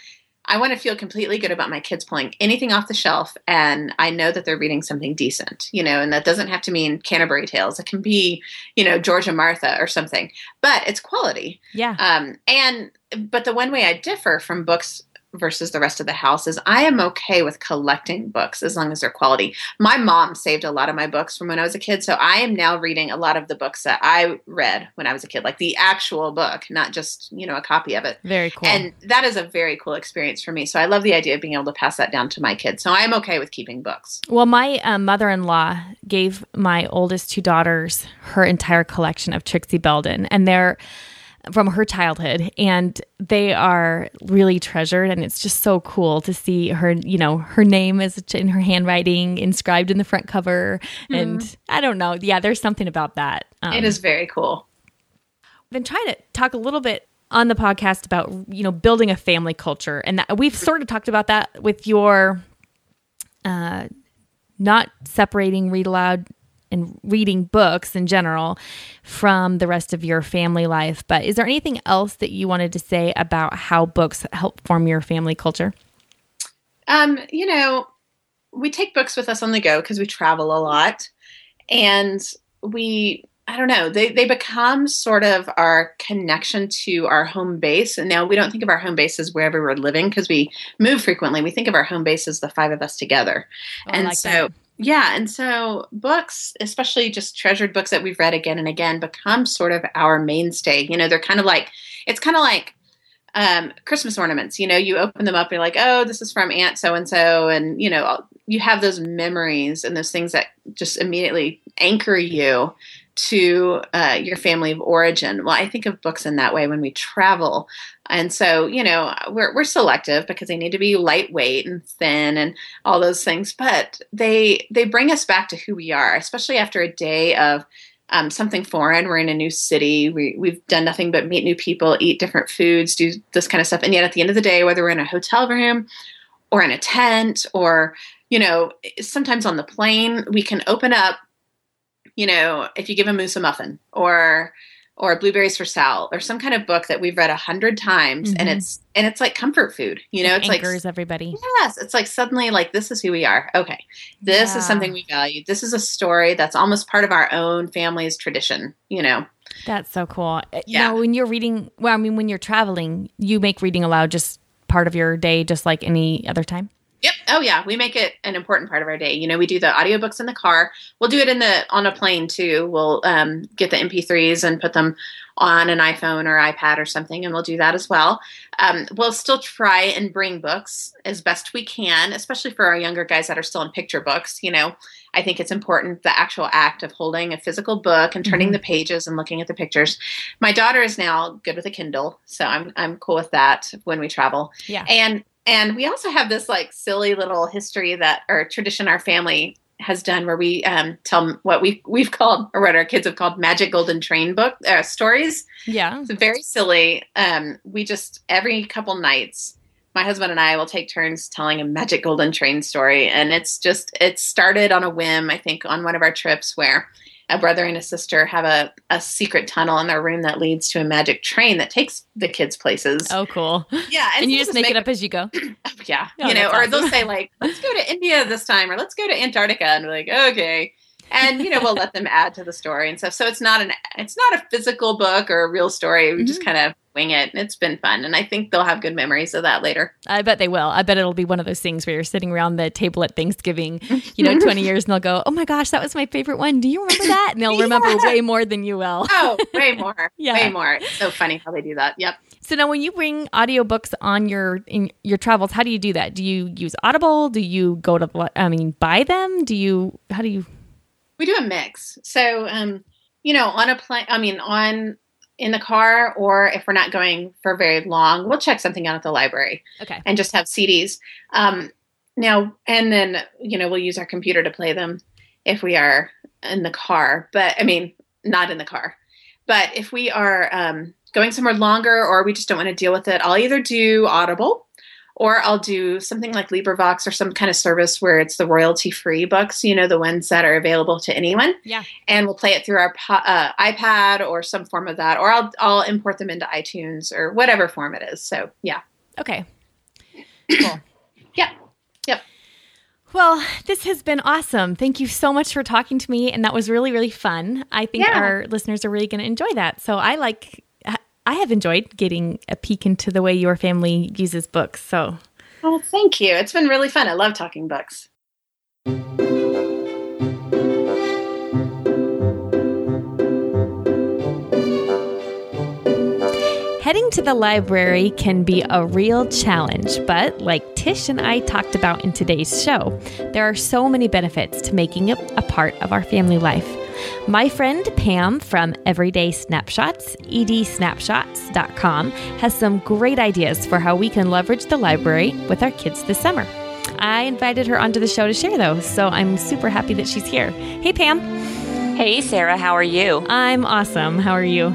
Speaker 2: I want to feel completely good about my kids pulling anything off the shelf and I know that they're reading something decent, you know, and that doesn't have to mean Canterbury Tales. It can be, you know, George and Martha or something, but it's quality.
Speaker 1: Yeah.
Speaker 2: Um, and, but the one way I differ from books versus the rest of the house is I am okay with collecting books as long as they're quality. My mom saved a lot of my books from when I was a kid, so I am now reading a lot of the books that I read when I was a kid, like the actual book, not just, you know, a copy of it.
Speaker 1: Very cool.
Speaker 2: And that is a very cool experience for me. So I love the idea of being able to pass that down to my kids. So I'm okay with keeping books.
Speaker 1: Well, my um, mother in law gave my oldest two daughters her entire collection of Trixie Belden, and they're from her childhood, and they are really treasured. And it's just so cool to see her, you know, her name is in her handwriting inscribed in the front cover. And I don't know. Yeah, there's something about that. Um,
Speaker 2: it is very cool.
Speaker 1: i've been trying to talk a little bit on the podcast about you know building a family culture and that, we've sort of talked about that with your uh not separating read aloud and reading books in general from the rest of your family life but is there anything else that you wanted to say about how books help form your family culture
Speaker 2: Um, you know, we take books with us on the go because we travel a lot. And we, I don't know, they, they become sort of our connection to our home base. And now we don't think of our home base as wherever we're living because we move frequently. We think of our home base as the five of us together.
Speaker 1: Oh,
Speaker 2: and
Speaker 1: like
Speaker 2: so,
Speaker 1: that.
Speaker 2: Yeah. And so books, especially just treasured books that we've read again and again, become sort of our mainstay. You know, they're kind of like, it's kind of like, um, Christmas ornaments. You know, you open them up, and you're like, oh, this is from Aunt so and so, and you know, you have those memories and those things that just immediately anchor you to uh, your family of origin. Well, I think of books in that way when we travel, and so you know, we're we're selective because they need to be lightweight and thin and all those things, but they they bring us back to who we are, especially after a day of um, something foreign. We're in a new city. We, we've done nothing but meet new people, eat different foods, do this kind of stuff. And yet, at the end of the day, whether we're in a hotel room or in a tent or, you know, sometimes on the plane, we can open up, you know, if you give a moose a muffin or, or Blueberries for Sal or some kind of book that we've read a hundred times, and
Speaker 1: Mhm.
Speaker 2: it's and it's like comfort food. You know, it's like
Speaker 1: everybody.
Speaker 2: Yes, it's like suddenly like this is who we are. Okay. This
Speaker 1: Yeah.
Speaker 2: is something we value. This is a story that's almost part of our own family's tradition, you know.
Speaker 1: That's so cool. Uh,
Speaker 2: Yeah.
Speaker 1: Now, when you're reading, well, I mean, when you're traveling, you make reading aloud just part of your day, just like any other time.
Speaker 2: Yep. Oh yeah, we make it an important part of our day. You know, we do the audiobooks in the car. We'll do it in the on a plane too. We'll um, get the MP3s and put them on an iPhone or iPad or something, and we'll do that as well. Um, we'll still try and bring books as best we can, especially for our younger guys that are still in picture books. You know, I think it's important the actual act of holding a physical book and turning
Speaker 1: Mhm.
Speaker 2: the pages and looking at the pictures. My daughter is now good with a Kindle, so I'm I'm cool with that when we travel.
Speaker 1: Yeah.
Speaker 2: And and we also have this like silly little history that or tradition our family has done where we um, tell what we we've called or what our kids have called magic golden train book uh, stories.
Speaker 1: Yeah.
Speaker 2: It's very silly. Um, we just every couple nights, my husband and I will take turns telling a magic golden train story, and it's just it started on a whim. I think on one of our trips where a brother and a sister have a, a secret tunnel in their room that leads to a magic train that takes the kids places.
Speaker 1: Oh, cool.
Speaker 2: yeah,
Speaker 1: And, you
Speaker 2: so
Speaker 1: just make, it up as you go.
Speaker 2: yeah,
Speaker 1: Oh,
Speaker 2: you know, or they'll say like, "Let's go to India this time," or "Let's go to Antarctica," and we're like, "Okay," and you know, we'll let them add to the story and stuff. So it's not an, it's not a physical book or a real story. We
Speaker 1: Mm-hmm.
Speaker 2: just kind of wing it, and it's been fun. And I think they'll have good memories of that later.
Speaker 1: I bet they will. I bet it'll be one of those things where you're sitting around the table at Thanksgiving, you know, 20 years, and they'll go, Oh my gosh, that was my favorite one. Do you remember that? And they'll remember
Speaker 2: Yeah.
Speaker 1: way more than you will.
Speaker 2: Oh, way more,
Speaker 1: Yeah.
Speaker 2: way more. It's so funny how they do that. Yep.
Speaker 1: So now when you bring audiobooks on your in your travels, how do you do that? Do you use Audible? Do you go to I mean buy them? Do you how do you
Speaker 2: we do a mix. So, um, you know, on a plane, I mean, on in the car, or if we're not going for very long, we'll check something out at the library.
Speaker 1: Okay.
Speaker 2: and just have CDs. Um, now and then, you know, we'll use our computer to play them if we are in the car. But I mean, not in the car. But if we are um, going somewhere longer, or we just don't want to deal with it, I'll either do Audible, or I'll do something like LibriVox or some kind of service where it's the royalty-free books. You know, the ones that are available to anyone.
Speaker 1: Yeah.
Speaker 2: And we'll play it through our uh, iPad or some form of that, or I'll I'll import them into iTunes or whatever form it is. So yeah.
Speaker 1: Okay. Cool.
Speaker 2: Yeah. Yep.
Speaker 1: Well, this has been awesome. Thank you so much for talking to me. And that was really, really fun. I think
Speaker 2: Yeah.
Speaker 1: our listeners are really going to enjoy that. So I like, I have enjoyed getting a peek into the way your family uses books. So
Speaker 2: Oh, thank you. It's been really fun. I love talking books.
Speaker 1: Heading to the library can be a real challenge, but like Tsh and I talked about in today's show, there are so many benefits to making it a part of our family life. My friend Pam from Everyday Snapshots, edsnapshots.com, has some great ideas for how we can leverage the library with our kids this summer. I invited her onto the show to share those, so I'm super happy that she's here. Hey, Pam.
Speaker 4: Hey, Sarah, how are you?
Speaker 1: I'm awesome. How are you?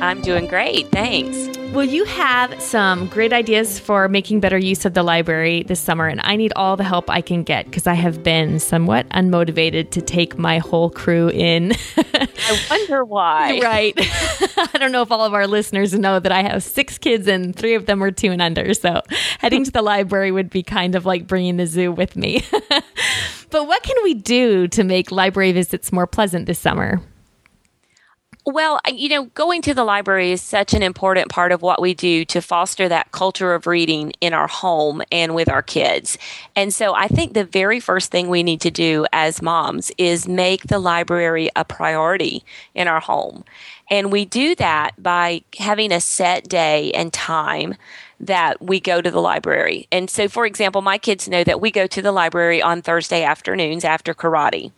Speaker 4: I'm doing great, thanks.
Speaker 1: Well, you have some great ideas for making better use of the library this summer, and I need all the help I can get because I have been somewhat unmotivated to take my whole crew in.
Speaker 4: I wonder why.
Speaker 1: right. I don't know if all of our listeners know that I have six kids and three of them are two and under. So heading to the library would be kind of like bringing the zoo with me. but what can we do to make library visits more pleasant this summer?
Speaker 4: Well, you know, going to the library is such an important part of what we do to foster that culture of reading in our home and with our kids. And so I think the very first thing we need to do as moms is make the library a priority in our home. And we do that by having a set day and time that we go to the library. And so, for example, my kids know that we go to the library on Thursday afternoons after karate.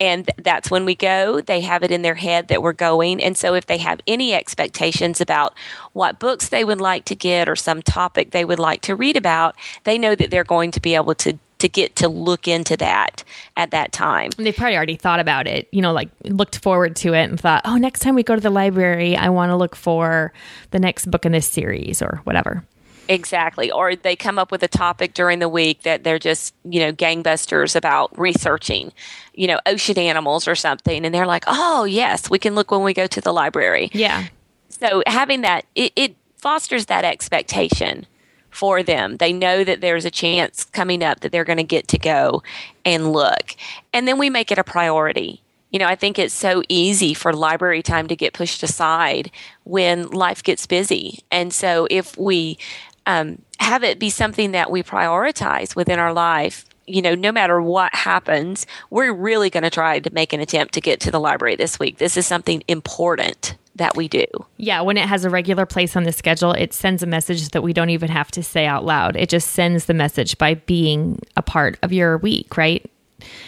Speaker 4: And th- that's when we go. They have it in their head that we're going. And so, if they have any expectations about what books they would like to get or some topic they would like to read about, they know that they're going to be able to, to get to look into that at that time.
Speaker 1: They've probably already thought about it, you know, like looked forward to it and thought, oh, next time we go to the library, I want to look for the next book in this series or whatever.
Speaker 4: Exactly. Or they come up with a topic during the week that they're just, you know, gangbusters about researching, you know, ocean animals or something. And they're like, oh, yes, we can look when we go to the library.
Speaker 1: Yeah.
Speaker 4: so having that, it, it fosters that expectation for them. They know that there's a chance coming up that they're going to get to go and look. And then we make it a priority. You know, I think it's so easy for library time to get pushed aside when life gets busy. And so if we um, have it be something that we prioritize within our life, you know, no matter what happens, we're really going to try to make an attempt to get to the library this week. This is something important that we do.
Speaker 1: Yeah, when it has a regular place on the schedule, it sends a message that we don't even have to say out loud. It just sends the message by being a part of your week, right?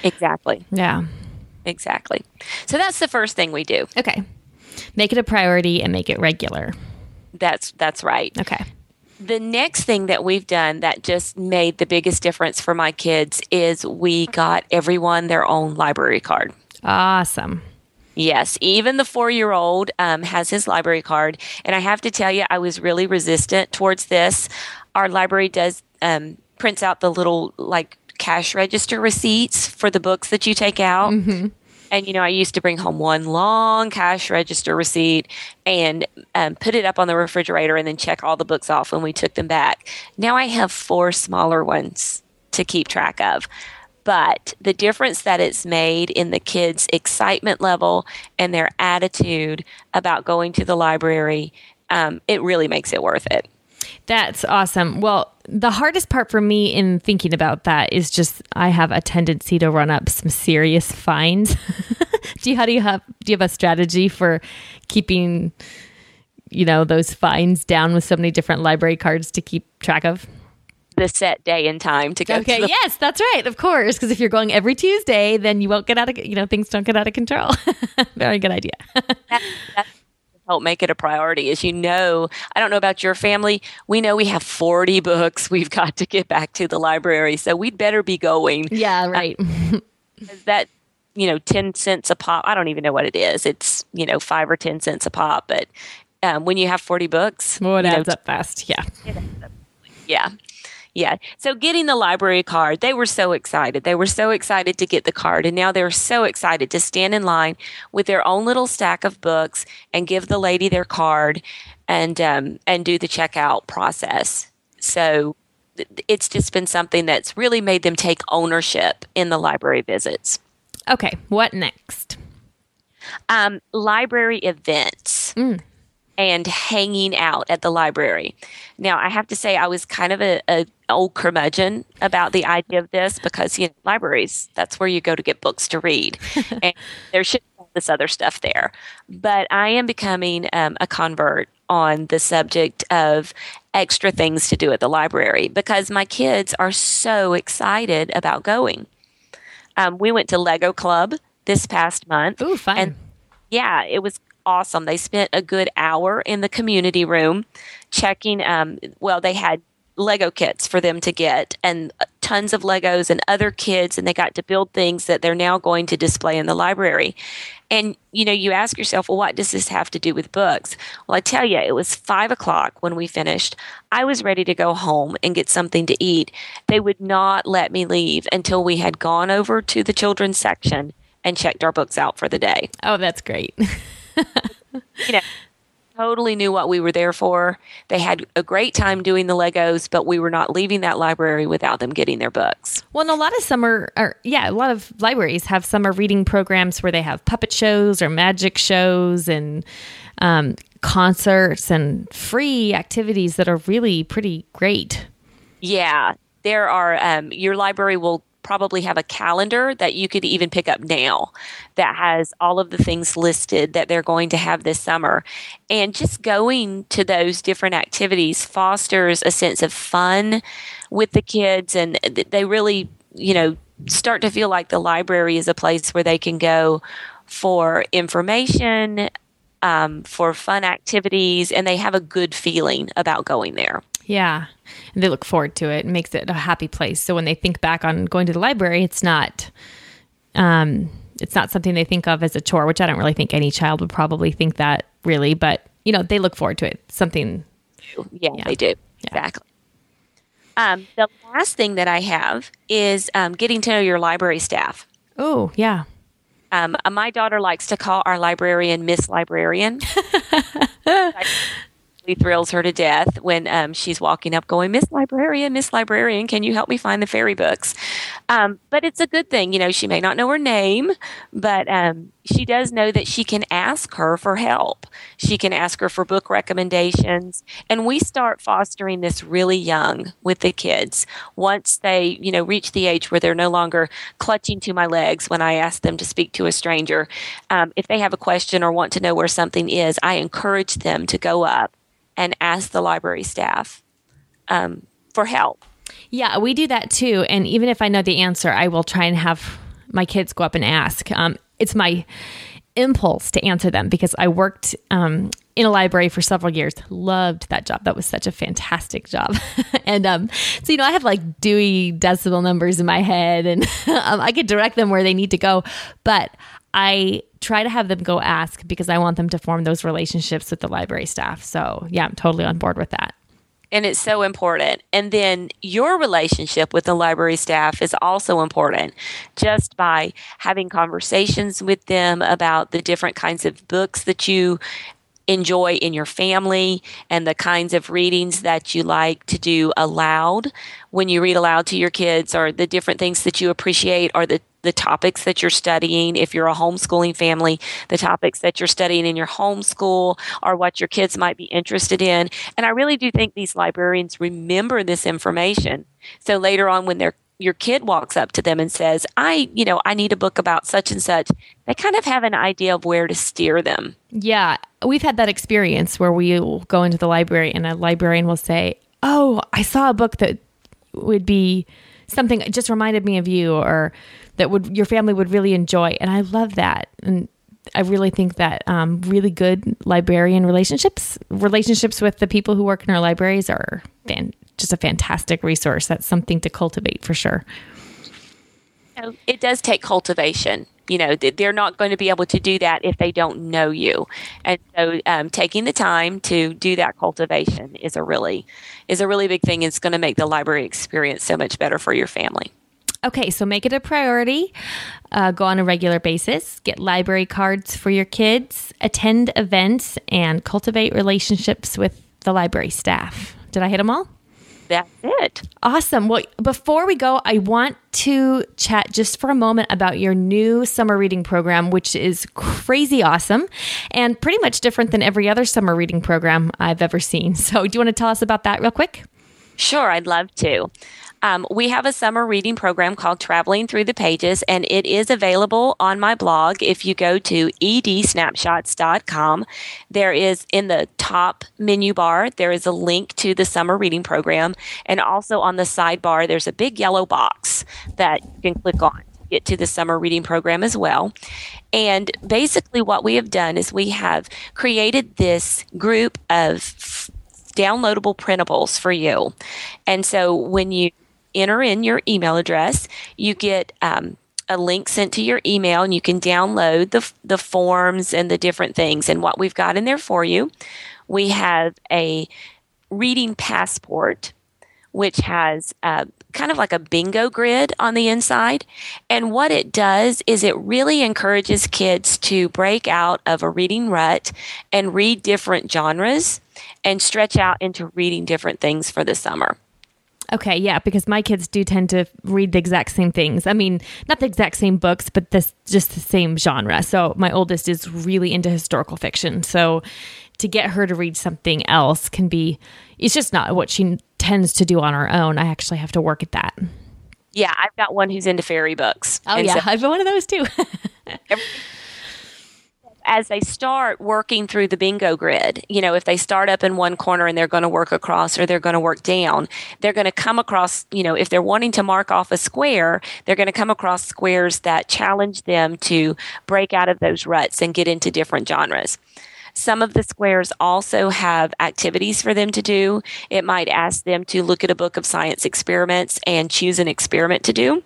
Speaker 4: Exactly.
Speaker 1: Yeah.
Speaker 4: Exactly. So that's the first thing we do.
Speaker 1: Okay. Make it a priority and make it regular.
Speaker 4: That's that's right.
Speaker 1: Okay.
Speaker 4: The next thing that we've done that just made the biggest difference for my kids is we got everyone their own library card.
Speaker 1: Awesome.
Speaker 4: Yes, even the four year old um, has his library card. And I have to tell you, I was really resistant towards this. Our library does um, prints out the little like cash register receipts for the books that you take out.
Speaker 1: Mm-hmm.
Speaker 4: And, you know, I used to bring home one long cash register receipt and um, put it up on the refrigerator and then check all the books off when we took them back. Now I have four smaller ones to keep track of but the difference that it's made in the kids' excitement level and their attitude about going to the library, um, it really makes it worth it.
Speaker 1: That's awesome. Well, the hardest part for me in thinking about that is just I have a tendency to run up some serious fines. do you how do you have do you have a strategy for keeping you know those fines down with so many different library cards to keep track of?
Speaker 4: the set day and time to go.
Speaker 1: Okay,
Speaker 4: to the-
Speaker 1: yes, that's right. Of course, because if you're going every Tuesday, then you won't get out of you know things don't get out of control. Very good idea.
Speaker 4: that, help make it a priority. As you know, I don't know about your family. We know we have 40 books we've got to get back to the library, so we'd better be going.
Speaker 1: Yeah, right.
Speaker 4: that you know, 10 cents a pop. I don't even know what it is. It's you know five or 10 cents a pop, but um, when you have 40 books,
Speaker 1: well, it
Speaker 4: you know,
Speaker 1: adds up fast. Yeah.
Speaker 4: Yeah. Yeah. So getting the library card, they were so excited. They were so excited to get the card. And now they're so excited to stand in line with their own little stack of books and give the lady their card and, um, and do the checkout process. So it's just been something that's really made them take ownership in the library visits.
Speaker 1: Okay. What next?
Speaker 4: Um, library events.
Speaker 1: Mm
Speaker 4: and hanging out at the library. Now, I have to say, I was kind of a, a old curmudgeon about the idea of this because you know libraries that's where you go to get books to read, and there should be this other stuff there. But I am becoming um, a convert on the subject of extra things to do at the library because my kids are so excited about going. Um, we went to Lego Club this past month.
Speaker 1: Ooh, fun.
Speaker 4: And yeah, it was awesome. They spent a good hour in the community room checking. Um, well, they had Lego kits for them to get and uh, tons of Legos and other kids, and they got to build things that they're now going to display in the library. And you know, you ask yourself, well, what does this have to do with books? Well, I tell you, it was five o'clock when we finished. I was ready to go home and get something to eat. They would not let me leave until we had gone over to the children's section and checked our books out for the day.
Speaker 1: Oh, that's great.
Speaker 4: you know, totally knew what we were there for. They had a great time doing the Legos, but we were not leaving that library without them getting their books.
Speaker 1: Well, and a lot of summer, or yeah, a lot of libraries have summer reading programs where they have puppet shows or magic shows and um, concerts and free activities that are really pretty great.
Speaker 4: Yeah, there are. Um, your library will probably have a calendar that you could even pick up now that has all of the things listed that they're going to have this summer. And just going to those different activities fosters a sense of fun with the kids, and they really, you know, start to feel like the library is a place where they can go for information, um, for fun activities, and they have a good feeling about going there.
Speaker 1: Yeah. And they look forward to it. It makes it a happy place. So when they think back on going to the library, it's not um it's not something they think of as a chore, which I don't really think any child would probably think that really, but you know, they look forward to it. Something
Speaker 4: Yeah, yeah. they do. Yeah. Exactly. Um, the last thing that I have is um, getting to know your library staff.
Speaker 1: Oh, yeah.
Speaker 4: Um, my daughter likes to call our librarian Miss Librarian. thrills her to death when um, she's walking up going, Miss Librarian, Miss Librarian, can you help me find the fairy books? Um, but it's a good thing. You know, she may not know her name, but um, she does know that she can ask her for help. She can ask her for book recommendations. And we start fostering this really young with the kids. Once they, you know, reach the age where they're no longer clutching to my legs when I ask them to speak to a stranger, um, if they have a question or want to know where something is, I encourage them to go up and ask the library staff um, for help.
Speaker 1: Yeah, we do that too. And even if I know the answer, I will try and have my kids go up and ask. Um, it's my impulse to answer them because I worked um, in a library for several years. Loved that job. That was such a fantastic job. and um, so, you know, I have like Dewey Decimal numbers in my head and um, I could direct them where they need to go. But I try to have them go ask because I want them to form those relationships with the library staff. So, yeah, I'm totally on board with that.
Speaker 4: And it's so important. And then your relationship with the library staff is also important just by having conversations with them about the different kinds of books that you enjoy in your family and the kinds of readings that you like to do aloud when you read aloud to your kids or the different things that you appreciate or the the topics that you're studying. If you're a homeschooling family, the topics that you're studying in your homeschool or what your kids might be interested in. And I really do think these librarians remember this information. So later on, when their your kid walks up to them and says, I, you know, I need a book about such and such, they kind of have an idea of where to steer them.
Speaker 1: Yeah. We've had that experience where we go into the library and a librarian will say, Oh, I saw a book that would be something just reminded me of you or that would your family would really enjoy. And I love that. And I really think that um, really good librarian relationships, relationships with the people who work in our libraries, are fan- just a fantastic resource. That's something to cultivate for sure.
Speaker 4: It does take cultivation. You know, they're not going to be able to do that if they don't know you, and so um, taking the time to do that cultivation is a really is a really big thing. It's going to make the library experience so much better for your family.
Speaker 1: Okay, so make it a priority. Uh, go on a regular basis, get library cards for your kids, attend events, and cultivate relationships with the library staff. Did I hit them all?
Speaker 4: That's it.
Speaker 1: Awesome. Well, before we go, I want to chat just for a moment about your new summer reading program, which is crazy awesome and pretty much different than every other summer reading program I've ever seen. So, do you want to tell us about that real quick?
Speaker 4: Sure, I'd love to. Um, we have a summer reading program called Traveling Through the Pages, and it is available on my blog. If you go to edsnapshots.com, there is in the top menu bar, there is a link to the summer reading program. And also on the sidebar, there's a big yellow box that you can click on to get to the summer reading program as well. And basically, what we have done is we have created this group of downloadable printables for you. And so when you enter in your email address. You get um, a link sent to your email, and you can download the the forms and the different things. And what we've got in there for you, we have a reading passport, which has uh, kind of like a bingo grid on the inside. And what it does is it really encourages kids to break out of a reading rut and read different genres and stretch out into reading different things for the summer.
Speaker 1: Okay, yeah, because my kids do tend to read the exact same things. I mean, not the exact same books, but this just the same genre. So my oldest is really into historical fiction. So to get her to read something else can be it's just not what she tends to do on her own. I actually have to work at that.
Speaker 4: Yeah, I've got one who's into fairy books.
Speaker 1: Oh yeah, so- I've been one of those too.
Speaker 4: as they start working through the bingo grid, you know, if they start up in one corner and they're going to work across or they're going to work down, they're going to come across, you know, if they're wanting to mark off a square, they're going to come across squares that challenge them to break out of those ruts and get into different genres. Some of the squares also have activities for them to do. It might ask them to look at a book of science experiments and choose an experiment to do,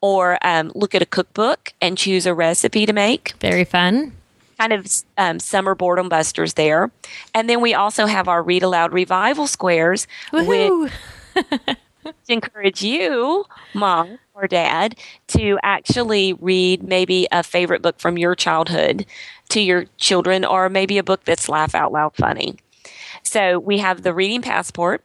Speaker 4: or um, look at a cookbook and choose a recipe to make.
Speaker 1: Very fun
Speaker 4: kind of um, summer boredom busters there. And then we also have our read aloud revival squares.
Speaker 1: Woohoo!
Speaker 4: encourage you, mom or dad, to actually read maybe a favorite book from your childhood to your children, or maybe a book that's laugh out loud funny. So we have the reading passport.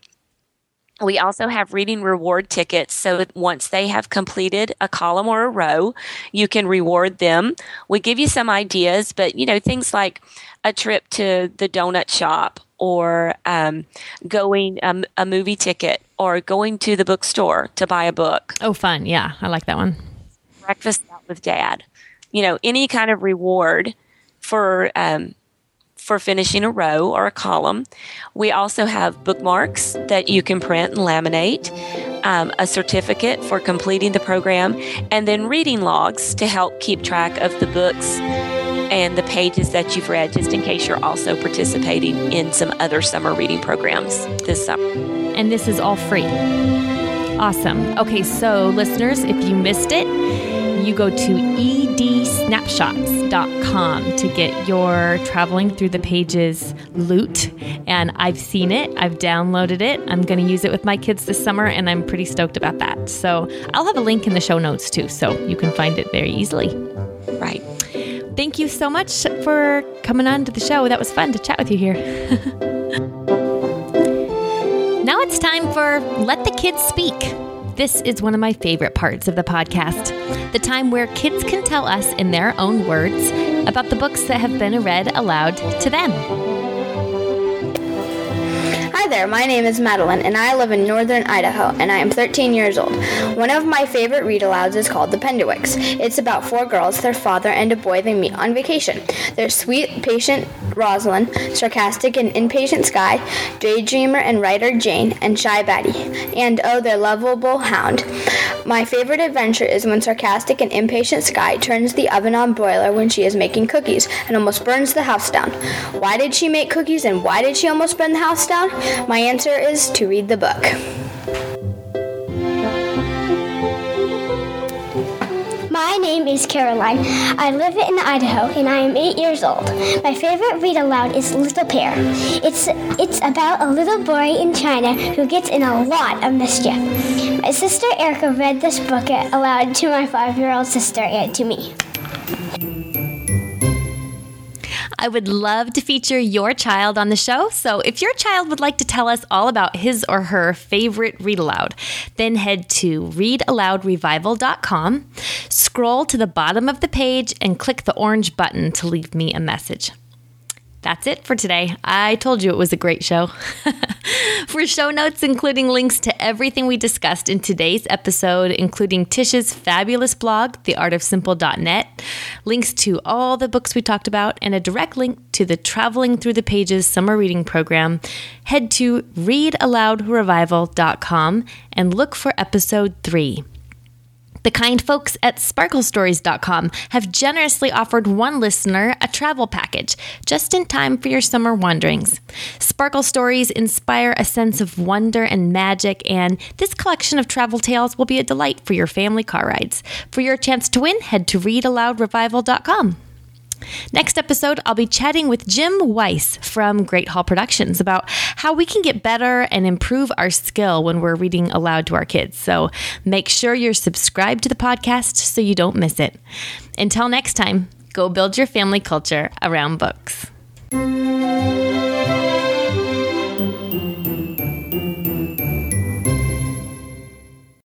Speaker 4: We also have reading reward tickets. So once they have completed a column or a row, you can reward them. We give you some ideas, but you know, things like a trip to the donut shop or um, going um, a movie ticket or going to the bookstore to buy a book.
Speaker 1: Oh, fun. Yeah, I like that one.
Speaker 4: Breakfast out with dad. You know, any kind of reward for um, for finishing a row or a column. We also have bookmarks that you can print and laminate, um, a certificate for completing the program, and then reading logs to help keep track of the books and the pages that you've read, just in case you're also participating in some other summer reading programs this summer.
Speaker 1: And this is all free. Awesome. Okay, so listeners, if you missed it, you go to edsnapshots.com to get your traveling through the pages loot. And I've seen it, I've downloaded it. I'm going to use it with my kids this summer, and I'm pretty stoked about that. So I'll have a link in the show notes too, so you can find it very easily.
Speaker 4: Right.
Speaker 1: Thank you so much for coming on to the show. That was fun to chat with you here. now it's time for Let the Kids Speak. This is one of my favorite parts of the podcast the time where kids can tell us in their own words about the books that have been read aloud to them.
Speaker 5: Hi there, my name is Madeline, and I live in northern Idaho, and I am 13 years old. One of my favorite read alouds is called The Penderwicks. It's about four girls, their father, and a boy they meet on vacation. They're sweet, patient Rosalind, sarcastic and impatient Skye, daydreamer and writer Jane, and shy Batty, and oh, their lovable hound. My favorite adventure is when sarcastic and impatient Skye turns the oven on boiler when she is making cookies and almost burns the house down. Why did she make cookies and why did she almost burn the house down? My answer is to read the book.
Speaker 6: My name is Caroline. I live in Idaho and I am eight years old. My favorite read aloud is Little Pear. It's it's about a little boy in China who gets in a lot of mischief. My sister Erica read this book aloud to my five-year-old sister and to me.
Speaker 1: I would love to feature your child on the show. So if your child would like to tell us all about his or her favorite read aloud, then head to readaloudrevival.com, scroll to the bottom of the page, and click the orange button to leave me a message. That's it for today. I told you it was a great show. for show notes, including links to everything we discussed in today's episode, including Tsh's fabulous blog, theartofsimple.net, links to all the books we talked about, and a direct link to the Traveling Through the Pages summer reading program, head to readaloudrevival.com and look for episode three. The kind folks at sparklestories.com have generously offered one listener a travel package just in time for your summer wanderings. Sparkle Stories inspire a sense of wonder and magic, and this collection of travel tales will be a delight for your family car rides. For your chance to win, head to readaloudrevival.com. Next episode, I'll be chatting with Jim Weiss from Great Hall Productions about how we can get better and improve our skill when we're reading aloud to our kids. So make sure you're subscribed to the podcast so you don't miss it. Until next time, go build your family culture around books.